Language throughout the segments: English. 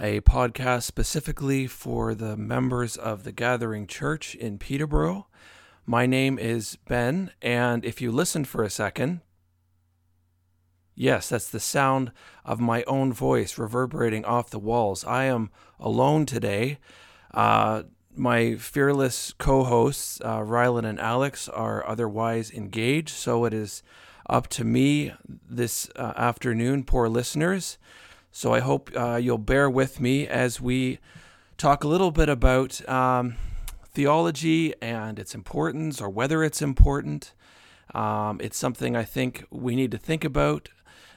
a podcast specifically for the members of the Gathering Church in Peterborough. My name is Ben, and if you listen for a second, yes, that's the sound of my own voice reverberating off the walls. I am alone today. Uh, my fearless co hosts, uh, Rylan and Alex, are otherwise engaged, so it is up to me this uh, afternoon, poor listeners. So I hope uh, you'll bear with me as we talk a little bit about um, theology and its importance or whether it's important. Um, it's something I think we need to think about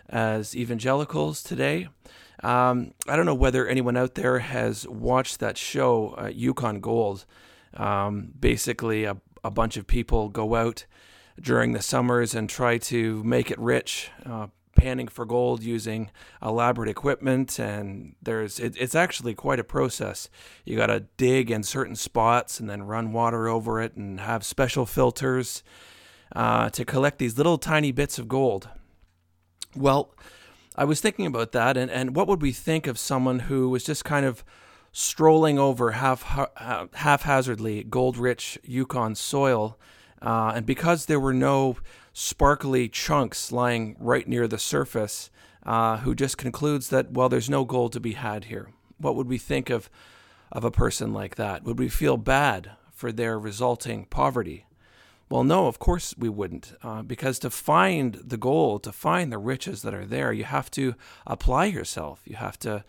as evangelicals today. Um, I don't know whether anyone out there has watched that show, uh, Yukon Gold. Um, basically, a, a bunch of people go out during the summers and try to make it rich, uh, panning for gold using elaborate equipment. And there's it, it's actually quite a process. You got to dig in certain spots and then run water over it and have special filters uh, to collect these little tiny bits of gold. Well, I was thinking about that, and, and what would we think of someone who was just kind of strolling over half haphazardly gold rich Yukon soil uh, and because there were no sparkly chunks lying right near the surface, uh, who just concludes that, well, there's no gold to be had here. What would we think of, of a person like that? Would we feel bad for their resulting poverty? Well, no, of course we wouldn't, uh, because to find the gold, to find the riches that are there, you have to apply yourself. You have to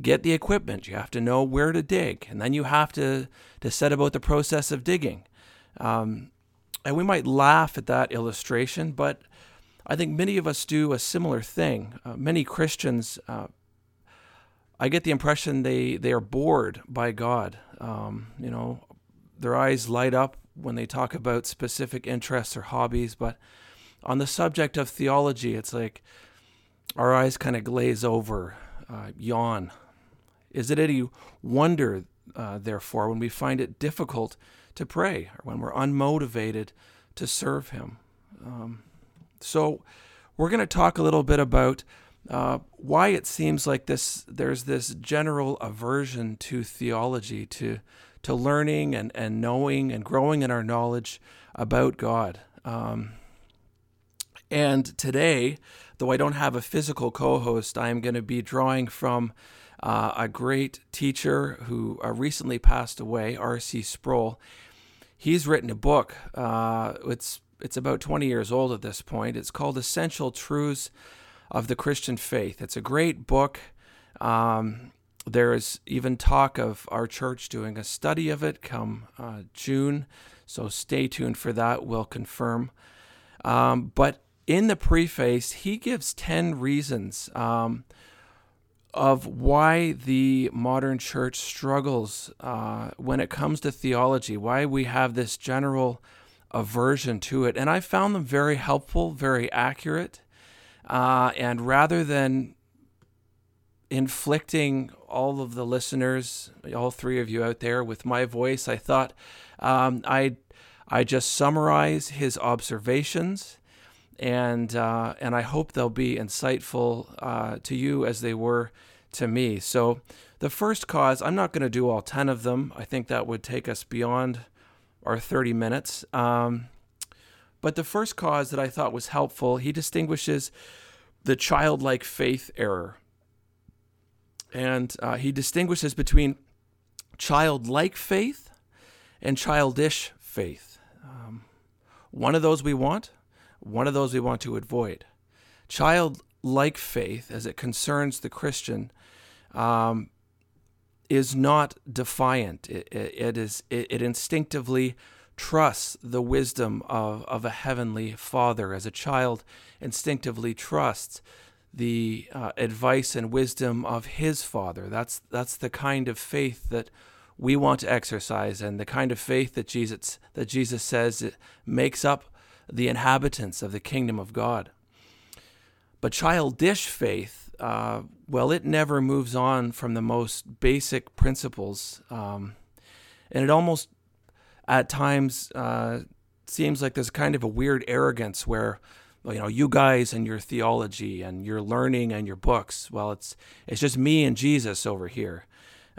get the equipment. You have to know where to dig, and then you have to to set about the process of digging. Um, and we might laugh at that illustration, but I think many of us do a similar thing. Uh, many Christians, uh, I get the impression they, they are bored by God. Um, you know, their eyes light up when they talk about specific interests or hobbies, but on the subject of theology, it's like our eyes kind of glaze over, uh, yawn. Is it any wonder, uh, therefore, when we find it difficult to pray or when we're unmotivated to serve Him. Um, so, we're going to talk a little bit about uh, why it seems like this. There's this general aversion to theology, to to learning and, and knowing and growing in our knowledge about God. Um, and today, though I don't have a physical co host, I am going to be drawing from uh, a great teacher who uh, recently passed away, R.C. Sproul. He's written a book. Uh, it's it's about 20 years old at this point. It's called Essential Truths of the Christian Faith. It's a great book. Um, there is even talk of our church doing a study of it come uh, June, so stay tuned for that. We'll confirm. Um, but in the preface, he gives 10 reasons um, of why the modern church struggles uh, when it comes to theology, why we have this general aversion to it. And I found them very helpful, very accurate. Uh, and rather than inflicting all of the listeners, all three of you out there, with my voice, I thought um, I I just summarize his observations and uh, and I hope they'll be insightful uh, to you as they were to me. So the first cause, I'm not going to do all ten of them. I think that would take us beyond our 30 minutes. Um, but the first cause that I thought was helpful, he distinguishes the childlike faith error, and uh, he distinguishes between childlike faith and childish faith. Um, one of those we want, one of those we want to avoid. Childlike faith, as it concerns the Christian, um, is not defiant. It, it, it is it, it, instinctively trusts the wisdom of, of a heavenly Father. As a child instinctively trusts the uh, advice and wisdom of his Father. That's that's the kind of faith that we want to exercise, and the kind of faith that Jesus that Jesus says it makes up the inhabitants of the kingdom of God. But childish faith, uh, well, it never moves on from the most basic principles. Um, and it almost, at times, uh, seems like there's kind of a weird arrogance where you know, you guys and your theology and your learning and your books. Well, it's it's just me and Jesus over here.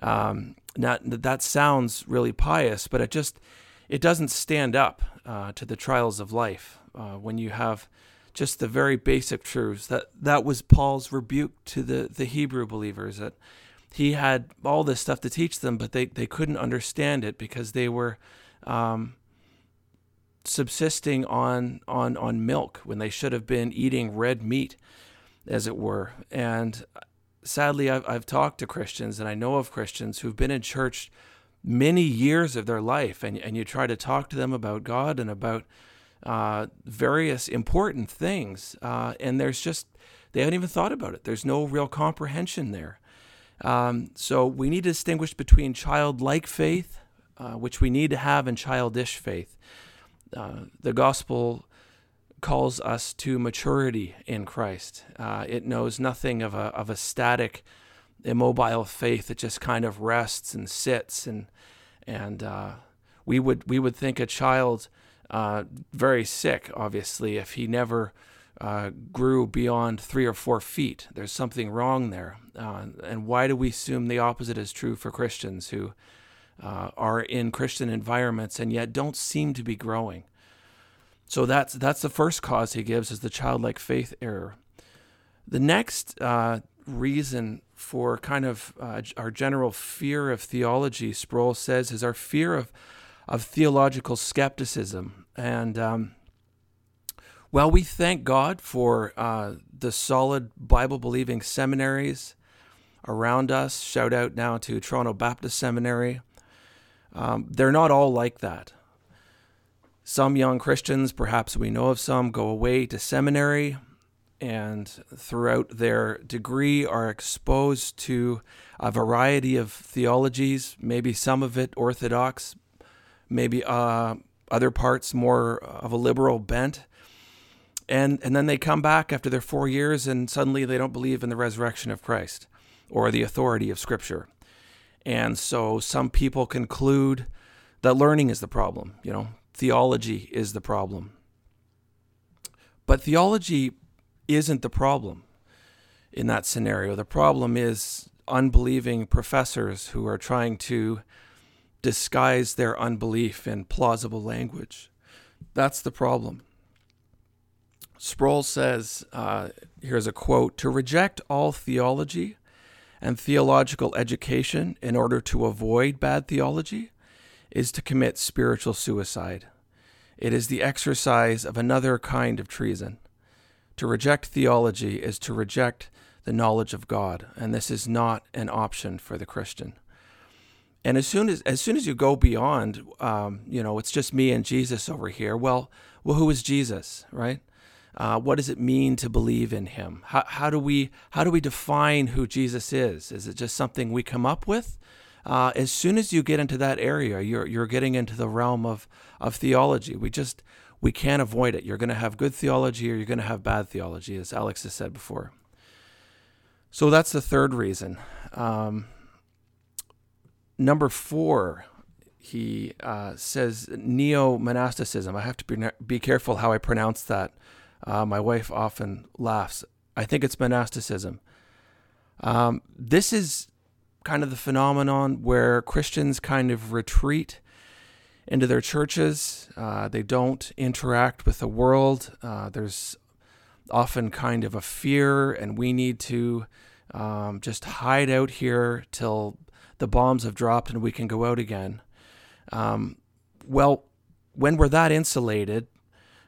Um, not, that sounds really pious, but it just it doesn't stand up uh, to the trials of life uh, when you have just the very basic truths. That that was Paul's rebuke to the the Hebrew believers that he had all this stuff to teach them, but they they couldn't understand it because they were. Um, subsisting on on on milk when they should have been eating red meat as it were and sadly I've, I've talked to christians and i know of christians who've been in church many years of their life and, and you try to talk to them about god and about uh, various important things uh, and there's just they haven't even thought about it. There's no real comprehension there. Um, so we need to distinguish between childlike faith uh, which we need to have and childish faith. Uh, the gospel calls us to maturity in Christ. Uh, it knows nothing of a, of a static, immobile faith that just kind of rests and sits. And, and uh, we, would, we would think a child uh, very sick, obviously, if he never uh, grew beyond three or four feet. There's something wrong there. Uh, and why do we assume the opposite is true for Christians who uh, are in Christian environments and yet don't seem to be growing. So that's that's the first cause he gives is the childlike faith error. The next uh, reason for kind of uh, our general fear of theology, Sproul says, is our fear of of theological skepticism. And um, well, we thank God for uh, the solid Bible believing seminaries around us. Shout out now to Toronto Baptist Seminary. Um, they're not all like that. Some young Christians, perhaps we know of some, go away to seminary and throughout their degree are exposed to a variety of theologies, maybe some of it orthodox, maybe uh, other parts more of a liberal bent. And, and then they come back after their four years and suddenly they don't believe in the resurrection of Christ or the authority of Scripture. And so some people conclude that learning is the problem, you know, theology is the problem. But theology isn't the problem in that scenario. The problem is unbelieving professors who are trying to disguise their unbelief in plausible language. That's the problem. Sproul says, uh, here's a quote To reject all theology and theological education in order to avoid bad theology is to commit spiritual suicide. It is the exercise of another kind of treason. To reject theology is to reject the knowledge of God, and this is not an option for the Christian. And as soon as as soon as you go beyond, um, you know, it's just me and Jesus over here. Well, well, who is Jesus, right? Uh, what does it mean to believe in him? How, how, do we how do we define who Jesus is? Is it just something we come up with? Uh, as soon as you get into that area, you're you're getting into the realm of of theology. We just we can't avoid it. You're going to have good theology or you're going to have bad theology, as Alex has said before. So that's the third reason. Um, number four, he uh, says neo monasticism. I have to be, be careful how I pronounce that uh, my wife often laughs. I think it's monasticism. Um, this is kind of the phenomenon where Christians kind of retreat into their churches. Uh, they don't interact with the world. Uh, there's often kind of a fear, and we need to um, just hide out here till the bombs have dropped and we can go out again. Um, well, when we're that insulated,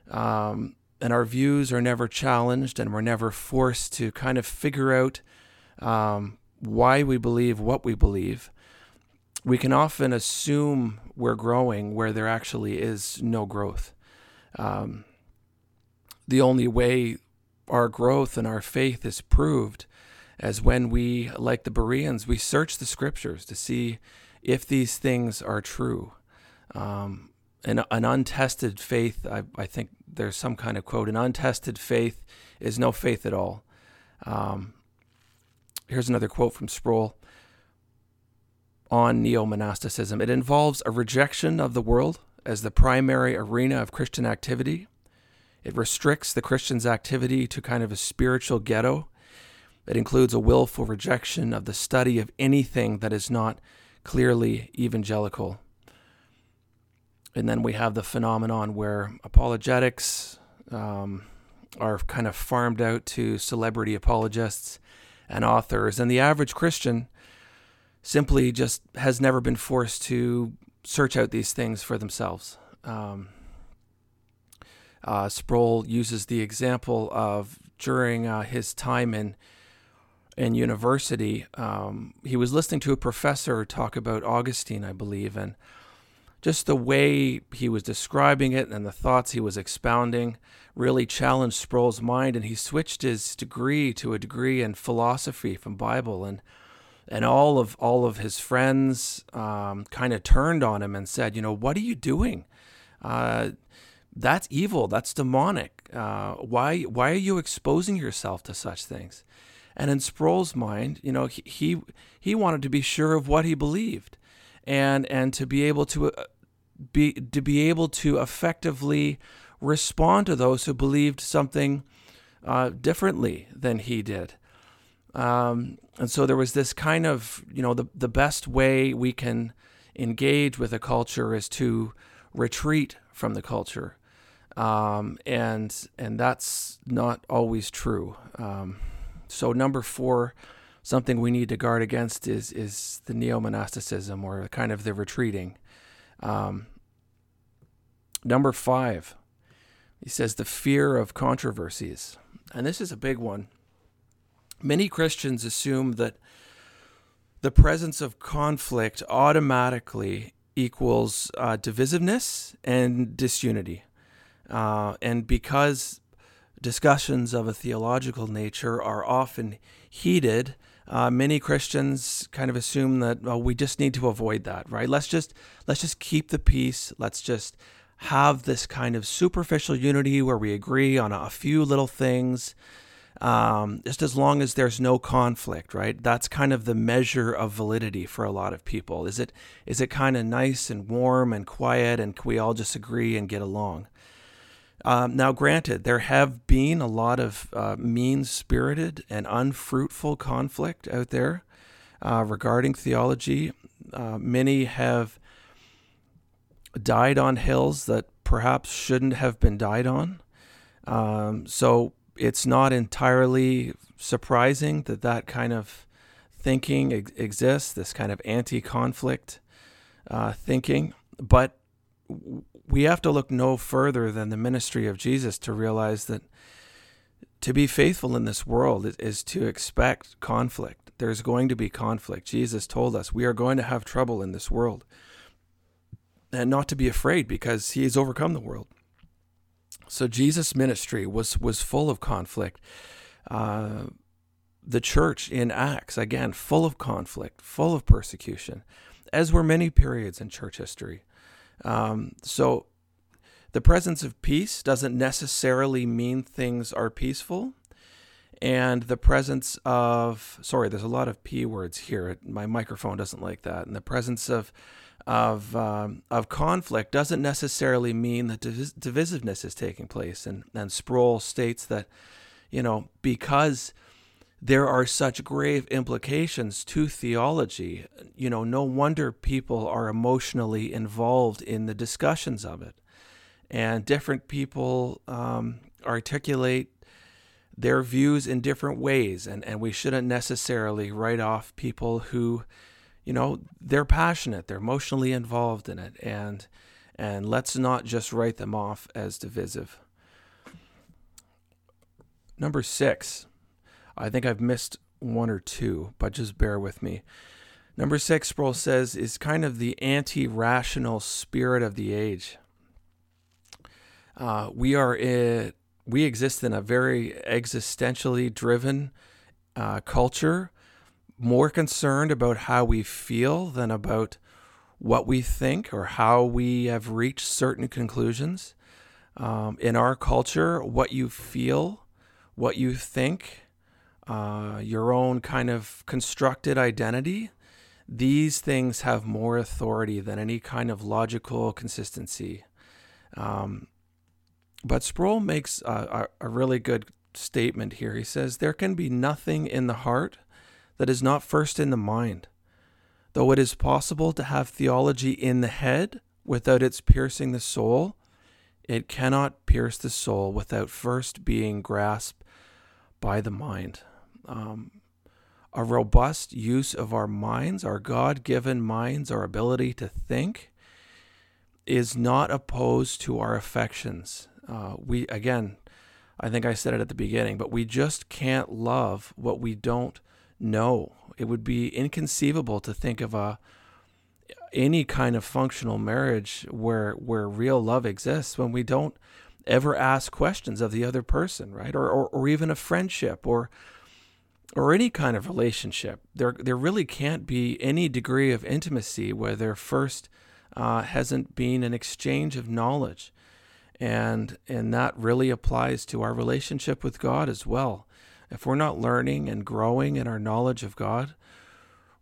um, and our views are never challenged and we're never forced to kind of figure out um, why we believe what we believe, we can often assume we're growing where there actually is no growth. Um, the only way our growth and our faith is proved as when we, like the Bereans, we search the scriptures to see if these things are true. Um, an, an untested faith, I, I think there's some kind of quote, an untested faith is no faith at all. Um, here's another quote from Sproul on neo monasticism it involves a rejection of the world as the primary arena of Christian activity. It restricts the Christian's activity to kind of a spiritual ghetto. It includes a willful rejection of the study of anything that is not clearly evangelical. And then we have the phenomenon where apologetics um, are kind of farmed out to celebrity apologists and authors. And the average Christian simply just has never been forced to search out these things for themselves. Um, uh, Sproul uses the example of during uh, his time in in university, um, he was listening to a professor talk about Augustine, I believe, and just the way he was describing it and the thoughts he was expounding really challenged Sproul's mind, and he switched his degree to a degree in philosophy from Bible, and and all of all of his friends um, kind of turned on him and said, you know, what are you doing? Uh, that's evil. That's demonic. Uh, why why are you exposing yourself to such things? And in Sproul's mind, you know, he, he he wanted to be sure of what he believed, and and to be able to uh, be to be able to effectively respond to those who believed something uh, differently than he did. Um, and so there was this kind of, you know, the the best way we can engage with a culture is to retreat from the culture, um, and and that's not always true. Um, so number four, something we need to guard against is is the neo monasticism or kind of the retreating. Um, number five, he says the fear of controversies, and this is a big one. Many Christians assume that the presence of conflict automatically equals uh, divisiveness and disunity. Uh, and because discussions of a theological nature are often heated, uh, many Christians kind of assume that well, we just need to avoid that, right? Let's just let's just keep the peace. Let's just have this kind of superficial unity where we agree on a few little things, um, just as long as there's no conflict, right? That's kind of the measure of validity for a lot of people. Is it is it kind of nice and warm and quiet, and can we all just agree and get along? Um, now, granted, there have been a lot of uh, mean spirited and unfruitful conflict out there uh, regarding theology. Uh, many have died on hills that perhaps shouldn't have been died on. Um, so it's not entirely surprising that that kind of thinking ex- exists, this kind of anti conflict uh, thinking. But we have to look no further than the ministry of Jesus to realize that to be faithful in this world is, is, to expect conflict. There's going to be conflict. Jesus told us we are going to have trouble in this world. And not to be afraid because he has overcome the world. So Jesus' ministry was was full of conflict. Uh, the church in Acts, again, full of conflict, full of persecution, as were many periods in church history. Um, so the presence of peace doesn't necessarily mean things are peaceful. And the presence of, sorry, there's a lot of P words here. My microphone doesn't like that. And the presence of, of, um, of conflict doesn't necessarily mean that divis- divisiveness is taking place. And, and Sproul states that, you know, because there are such grave implications to theology. You know, no wonder people are emotionally involved in the discussions of it. And different people um, articulate their views in different ways. And, and we shouldn't necessarily write off people who, you know, they're passionate, they're emotionally involved in it. And, and let's not just write them off as divisive. Number six I think I've missed one or two, but just bear with me. Number six, Sproul says, is kind of the anti rational spirit of the age. Uh, we are in, we exist in a very existentially driven uh, culture, more concerned about how we feel than about what we think or how we have reached certain conclusions. Um, in our culture, what you feel, what you think, uh, your own kind of constructed identity, these things have more authority than any kind of logical consistency. Um, But Sproul makes a, a, a really good statement here. He says, There can be nothing in the heart that is not first in the mind. Though it is possible to have theology in the head without its piercing the soul, it cannot pierce the soul without first being grasped by the mind. Um, a robust use of our minds, our God given minds, our ability to think, is not opposed to our affections. Uh, we, again, I think I said it at the beginning, but we just can't love what we don't know. It would be inconceivable to think of a any kind of functional marriage where where real love exists when we don't ever ask questions of the other person, right? Or or, or even a friendship or or any kind of relationship. There there really can't be any degree of intimacy where there first uh, hasn't been an exchange of knowledge. And and that really applies to our relationship with God as well. If we're not learning and growing in our knowledge of God,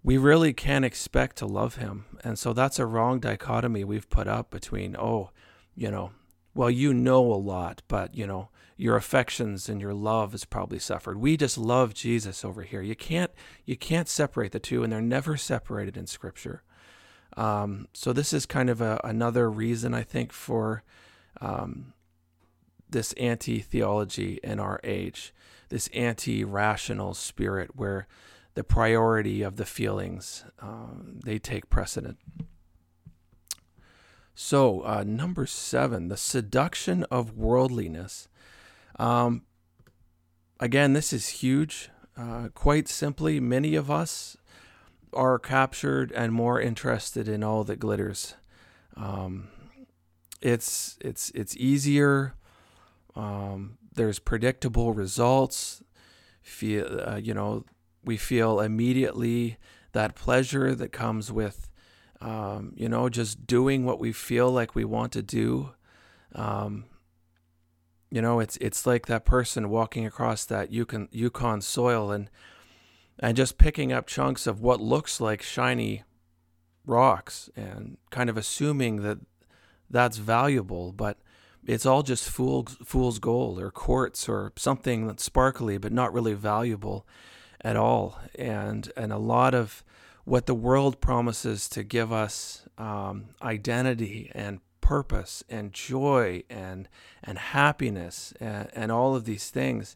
we really can't expect to love him. And so that's a wrong dichotomy we've put up between, oh, you know, well, you know a lot, but, you know, your affections and your love has probably suffered. We just love Jesus over here. You can't you can't separate the two, and they're never separated in Scripture. Um, so this is kind of a, another reason I think for um, this anti theology in our age, this anti rational spirit where the priority of the feelings um, they take precedent. So uh, number seven, the seduction of worldliness. Um, again, this is huge. Uh, quite simply, many of us are captured and more interested in all that glitters. Um, it's it's it's easier. Um, there's predictable results. Feel uh, you know we feel immediately that pleasure that comes with um, you know just doing what we feel like we want to do. Um, you know, it's it's like that person walking across that Yukon Yukon soil and and just picking up chunks of what looks like shiny rocks and kind of assuming that that's valuable, but it's all just fool's, fool's gold or quartz or something that's sparkly but not really valuable at all. And and a lot of what the world promises to give us um, identity and purpose and joy and and happiness and, and all of these things.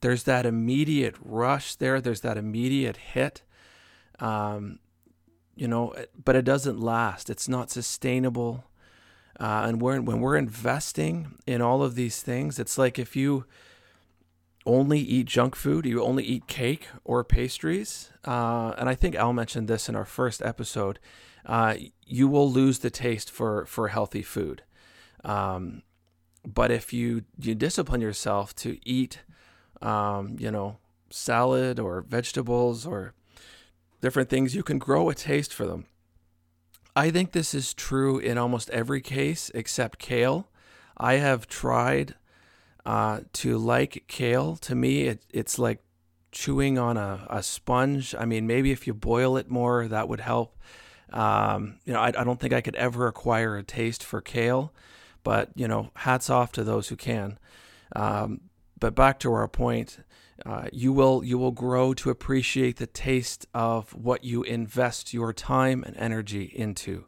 There's that immediate rush there. There's that immediate hit. Um, you know, but it doesn't last. It's not sustainable. Uh, and we're, when we're investing in all of these things, it's like if you only eat junk food, you only eat cake or pastries. Uh, and I think Al mentioned this in our first episode. Uh, you will lose the taste for for healthy food. Um, but if you you discipline yourself to eat, um, you know, salad or vegetables or different things, you can grow a taste for them. I think this is true in almost every case except kale. I have tried uh, to like kale. To me, it, it's like chewing on a, a sponge. I mean, maybe if you boil it more, that would help. Um, you know, I, I don't think I could ever acquire a taste for kale, but, you know, hats off to those who can. Um, but back to our point, uh, you will you will grow to appreciate the taste of what you invest your time and energy into.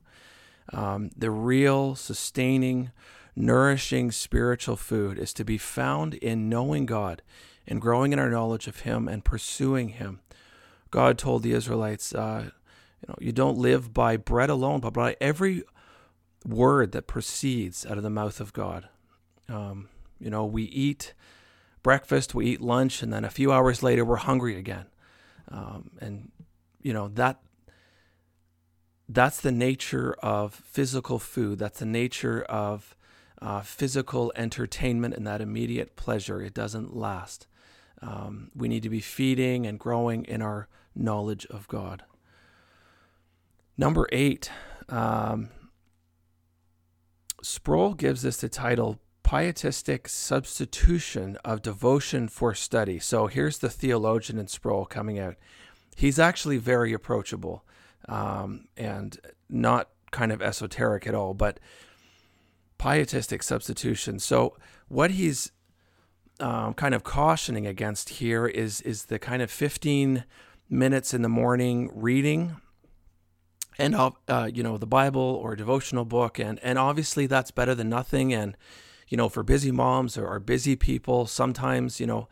Um, the real sustaining, nourishing spiritual food is to be found in knowing God and growing in our knowledge of Him and pursuing Him. God told the Israelites, uh, you know, you don't live by bread alone, but by every word that proceeds out of the mouth of God. Um, you know, we eat breakfast, we eat lunch, and then a few hours later we're hungry again. Um, and you know that that's the nature of physical food. That's the nature of uh, physical entertainment and that immediate pleasure. It doesn't last. Um, we need to be feeding and growing in our knowledge of God. Number eight, um, Sproul gives this the title pietistic substitution of devotion for study. So here's the theologian in Sproul coming out. He's actually very approachable um, and not kind of esoteric at all, but pietistic substitution. So what he's um, kind of cautioning against here is is the kind of 15 minutes in the morning reading and uh, you know the Bible or devotional book, and and obviously that's better than nothing. And you know for busy moms or, busy people, sometimes you know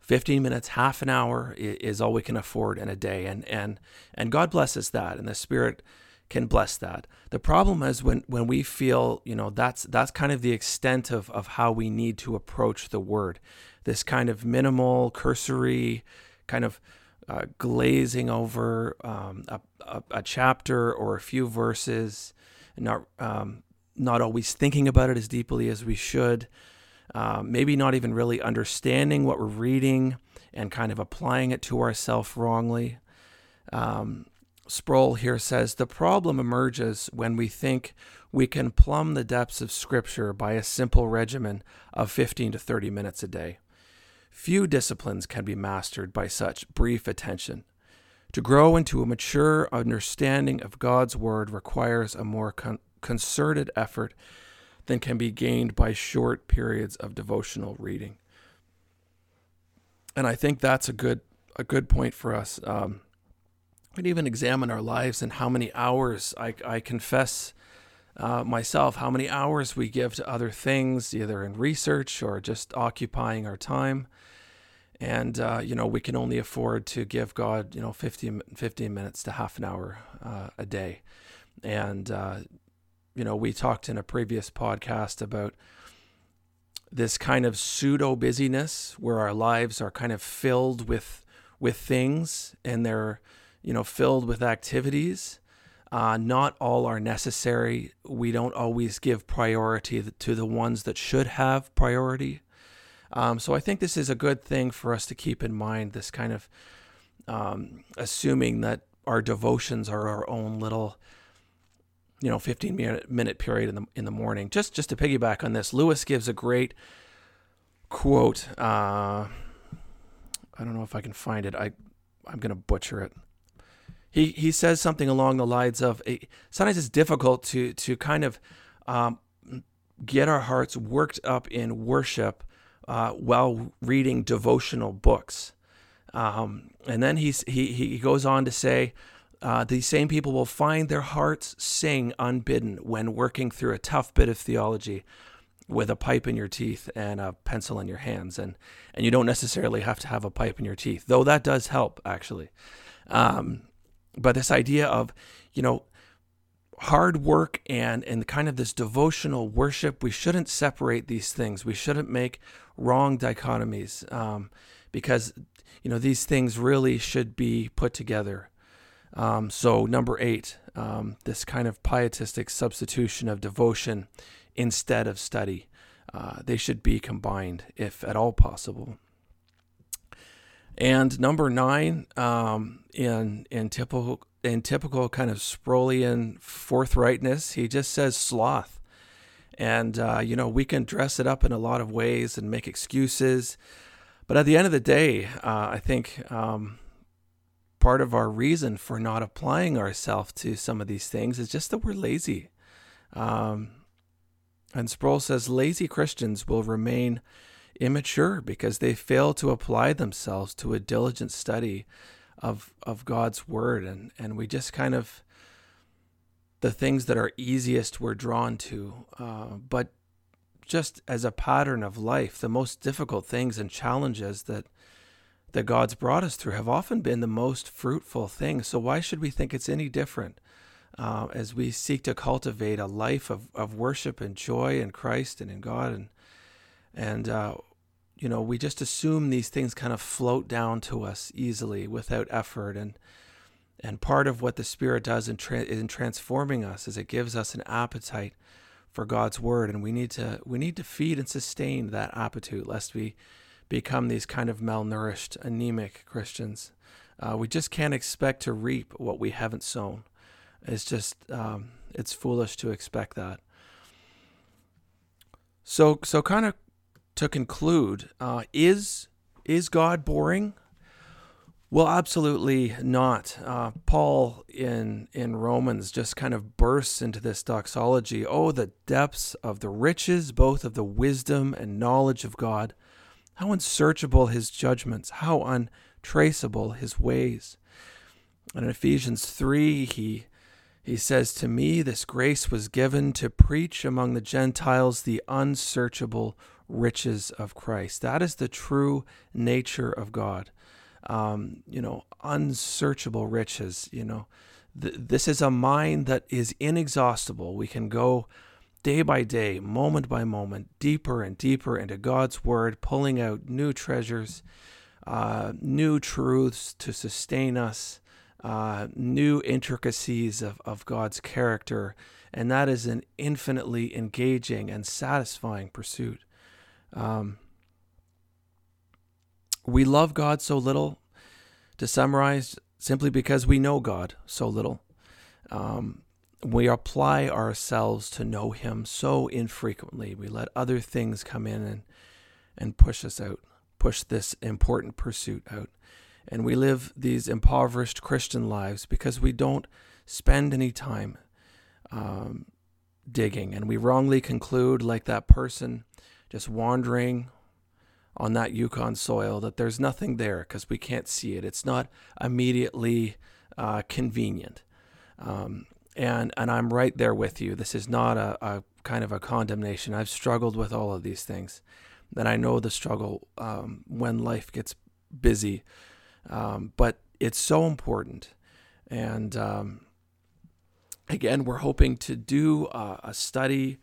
15 minutes, half an hour is all we can afford in a day, and and and God blesses that, and the Spirit can bless that. The problem is when when we feel you know that's that's kind of the extent of of how we need to approach the Word, this kind of minimal, cursory, kind of uh, glazing over um, a, a, a, chapter or a few verses, not um, not always thinking about it as deeply as we should. Uh, maybe not even really understanding what we're reading and kind of applying it to ourselves wrongly. Um, Sproul here says the problem emerges when we think we can plumb the depths of Scripture by a simple regimen of 15 to 30 minutes a day. Few disciplines can be mastered by such brief attention. To grow into a mature understanding of God's Word requires a more con- concerted effort than can be gained by short periods of devotional reading. And I think that's a good a good point for us. Um, we can even examine our lives and how many hours I, I confess uh, myself how many hours we give to other things, either in research or just occupying our time. And, uh, you know, we can only afford to give God, you know, 15, 15 minutes to half an hour uh, a day. And, uh, you know, we talked in a previous podcast about this kind of pseudo busyness where our lives are kind of filled with with things and they're you know filled with activities uh, not all are necessary. We don't always give priority to the ones that should have priority. Um, so I think this is a good thing for us to keep in mind. This kind of um, assuming that our devotions are our own little, you know, 15 minute, minute period in the in the morning. Just just to piggyback on this, Lewis gives a great quote. Uh, I don't know if I can find it. I I'm gonna butcher it he he says something along the lines of sometimes it's difficult to to kind of um, get our hearts worked up in worship uh, while reading devotional books. Um, and then he's, he he goes on to say, uh, these same people will find their hearts sing unbidden when working through a tough bit of theology with a pipe in your teeth and a pencil in your hands. And, and you don't necessarily have to have a pipe in your teeth, though that does help, actually. Um, but this idea of, you know, hard work and and kind of this devotional worship, we shouldn't separate these things. We shouldn't make wrong dichotomies um, because you know these things really should be put together. Um, so number eight, um, this kind of pietistic substitution of devotion instead of study. Uh, they should be combined if at all possible. And number nine, um, in in typical in typical kind of Sproulian forthrightness, he just says sloth. And uh, you know we can dress it up in a lot of ways and make excuses, but at the end of the day, uh, I think um, part of our reason for not applying ourselves to some of these things is just that we're lazy. Um, and Sproul says lazy Christians will remain immature because they fail to apply themselves to a diligent study of of God's word and and we just kind of the things that are easiest we're drawn to uh, but just as a pattern of life the most difficult things and challenges that that God's brought us through have often been the most fruitful things. So why should we think it's any different uh, as we seek to cultivate a life of, of worship and joy in Christ and in God? And and uh, you know, we just assume these things kind of float down to us easily without effort. And and part of what the Spirit does in, tra- in transforming us is it gives us an appetite for God's word, and we need to we need to feed and sustain that appetite, lest we become these kind of malnourished, anemic Christians. Uh, we just can't expect to reap what we haven't sown. It's just um, it's foolish to expect that. So so kind of to conclude, uh, is is God boring? Well, absolutely not. Uh, Paul in in Romans just kind of bursts into this doxology. Oh, the depths of the riches, both of the wisdom and knowledge of God. How unsearchable his judgments, how untraceable his ways. And in Ephesians 3, he he says, To me, this grace was given to preach among the Gentiles the unsearchable riches of Christ. That is the true nature of God um, you know, unsearchable riches. You know, Th- this is a mind that is inexhaustible. We can go day by day, moment by moment, deeper and deeper into God's Word, pulling out new treasures, uh, new truths to sustain us, uh, new intricacies of, of God's character. And that is an infinitely engaging and satisfying pursuit. Um, we love God so little, to summarize, simply because we know God so little. Um, we apply ourselves to know Him so infrequently. We let other things come in and, and push us out, push this important pursuit out. And we live these impoverished Christian lives because we don't spend any time um, digging. And we wrongly conclude, like that person just wandering on that Yukon soil that there's nothing there because we can't see it. It's not immediately uh, convenient. Um, and and I'm right there with you. This is not a, a, kind of a condemnation. I've struggled with all of these things, and I know the struggle um, when life gets busy. Um, but it's so important, and um, again, we're hoping to do a, a study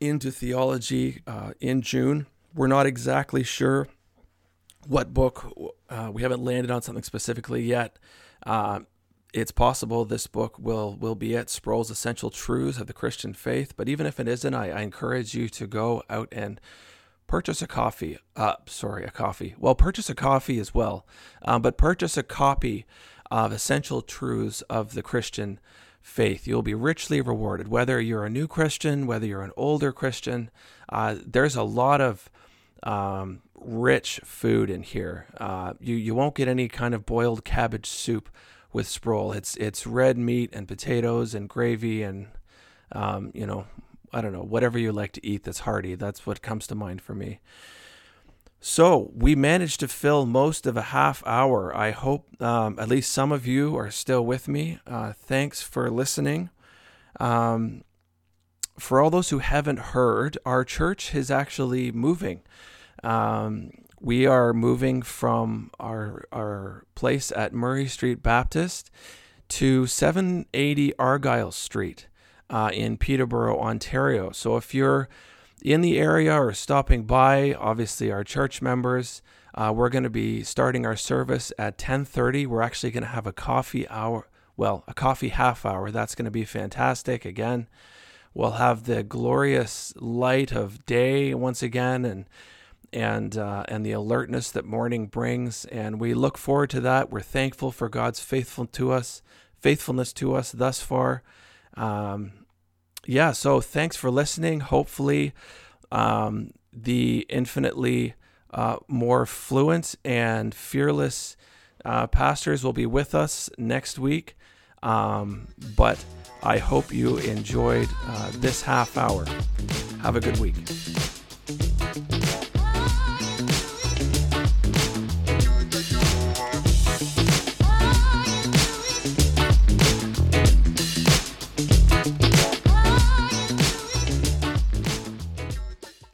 into theology uh, in June we're not exactly sure what book. Uh, we haven't landed on something specifically yet. Uh, it's possible this book will will be it. Sproul's Essential Truths of the Christian Faith. But even if it isn't, I, I encourage you to go out and purchase a coffee. Uh, sorry, a coffee. Well, purchase a coffee as well, um, but purchase a copy of Essential Truths of the Christian faith. You'll be richly rewarded, whether you're a new Christian, whether you're an older Christian. Uh, there's a lot of um, rich food in here. Uh, you you won't get any kind of boiled cabbage soup with Sproul. It's it's red meat and potatoes and gravy and um, you know I don't know whatever you like to eat that's hearty. That's what comes to mind for me. So we managed to fill most of a half hour. I hope um, at least some of you are still with me. Uh, thanks for listening. Um, for all those who haven't heard, our church is actually moving. Um, we are moving from our our place at Murray Street Baptist to 780 Argyle Street uh, in Peterborough, Ontario. So if you're in the area or stopping by, obviously our church members, uh, we're going to be starting our service at 10:30. We're actually going to have a coffee hour, well, a coffee half hour. That's going to be fantastic. Again, we'll have the glorious light of day once again, and and uh, and the alertness that morning brings. And we look forward to that. We're thankful for God's faithful to us, faithfulness to us thus far. Um, yeah. So thanks for listening. Hopefully, um, the infinitely uh, more fluent and fearless uh, pastors will be with us next week. Um, but I hope you enjoyed uh, this half hour. Have a good week.